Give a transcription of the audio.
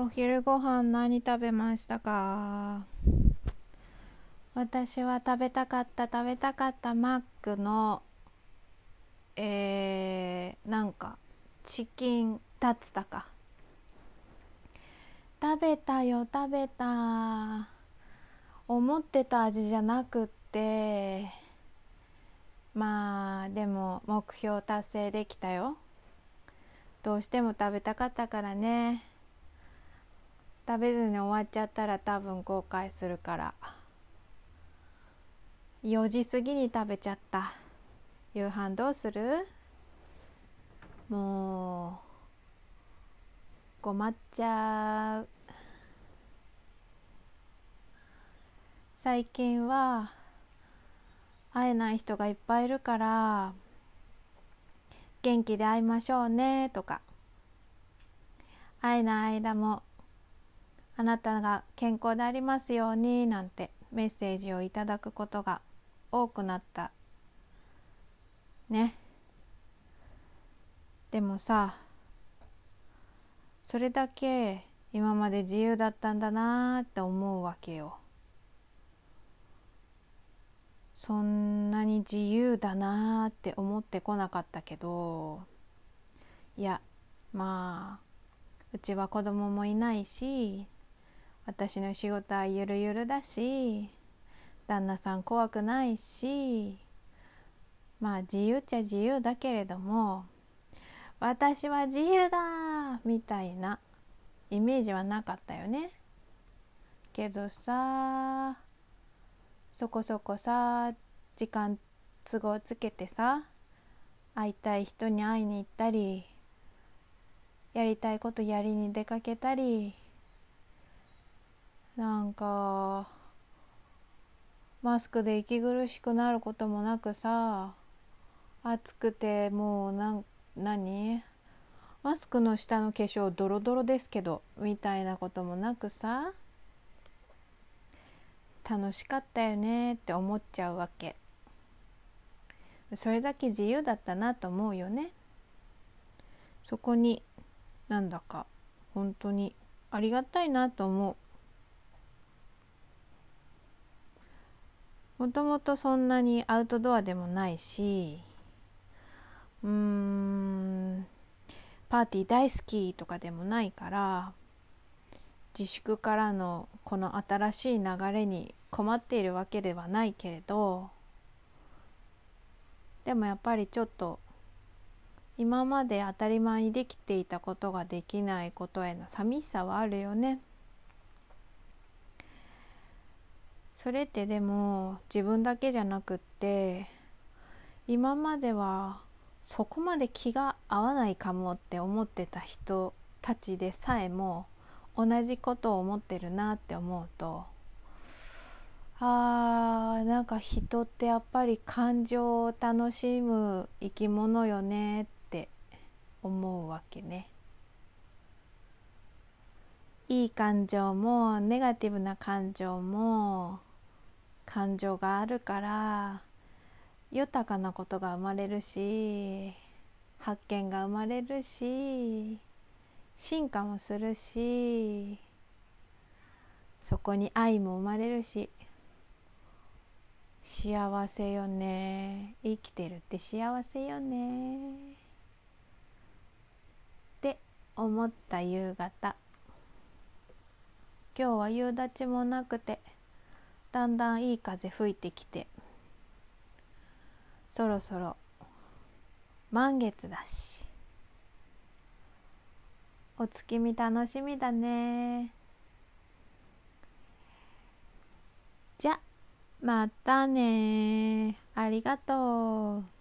お昼ご飯何食べましたか？私は食べたかった食べたかったマックのえー、なんかチキンタツタか。食べたよ食べた。思ってた味じゃなくって。まあでも目標達成できたよ。どうしても食べたかったからね。食べずに終わっちゃったら多分後悔するから。4時過ぎに食べちゃった。夕飯どうする？もう困っちゃう。最近は会えない人がいっぱいいるから元気で会いましょうねとか。会えない間もあなたが健康でありますようになんてメッセージをいただくことが多くなった。ね。でもさそれだけ今まで自由だったんだなって思うわけよ。そんなに自由だなって思ってこなかったけどいやまあうちは子供もいないし私の仕事はゆるゆるだし旦那さん怖くないしまあ自由っちゃ自由だけれども私は自由だみたいなイメージはなかったよね。けどさそこそこさ時間都合つけてさ会いたい人に会いに行ったりやりたいことやりに出かけたりなんかマスクで息苦しくなることもなくさ暑くてもうな何？マスクの下の化粧ドロドロですけどみたいなこともなくさ楽しかったよねって思っちゃうわけ。それだけ自由だったなと思うよね。そこになんだか本当にありがたいなと思う。もともとそんなにアウトドアでもないしうーんパーティー大好きとかでもないから自粛からのこの新しい流れに困っているわけではないけれどでもやっぱりちょっと今まで当たり前にできていたことができないことへの寂しさはあるよね。それってでも自分だけじゃなくって今まではそこまで気が合わないかもって思ってた人たちでさえも同じことを思ってるなって思うとあーなんか人ってやっぱり感情を楽しむ生き物よねって思うわけね。いい感情もネガティブな感情も感情があるから豊かなことが生まれるし発見が生まれるし進化もするしそこに愛も生まれるし幸せよね。生きてるって幸せよね。って思った夕方。今日は夕立もなくてだんだんいい風吹いてきて。そろそろ満月だし。お月見楽しみだね。じゃまたねありがとう。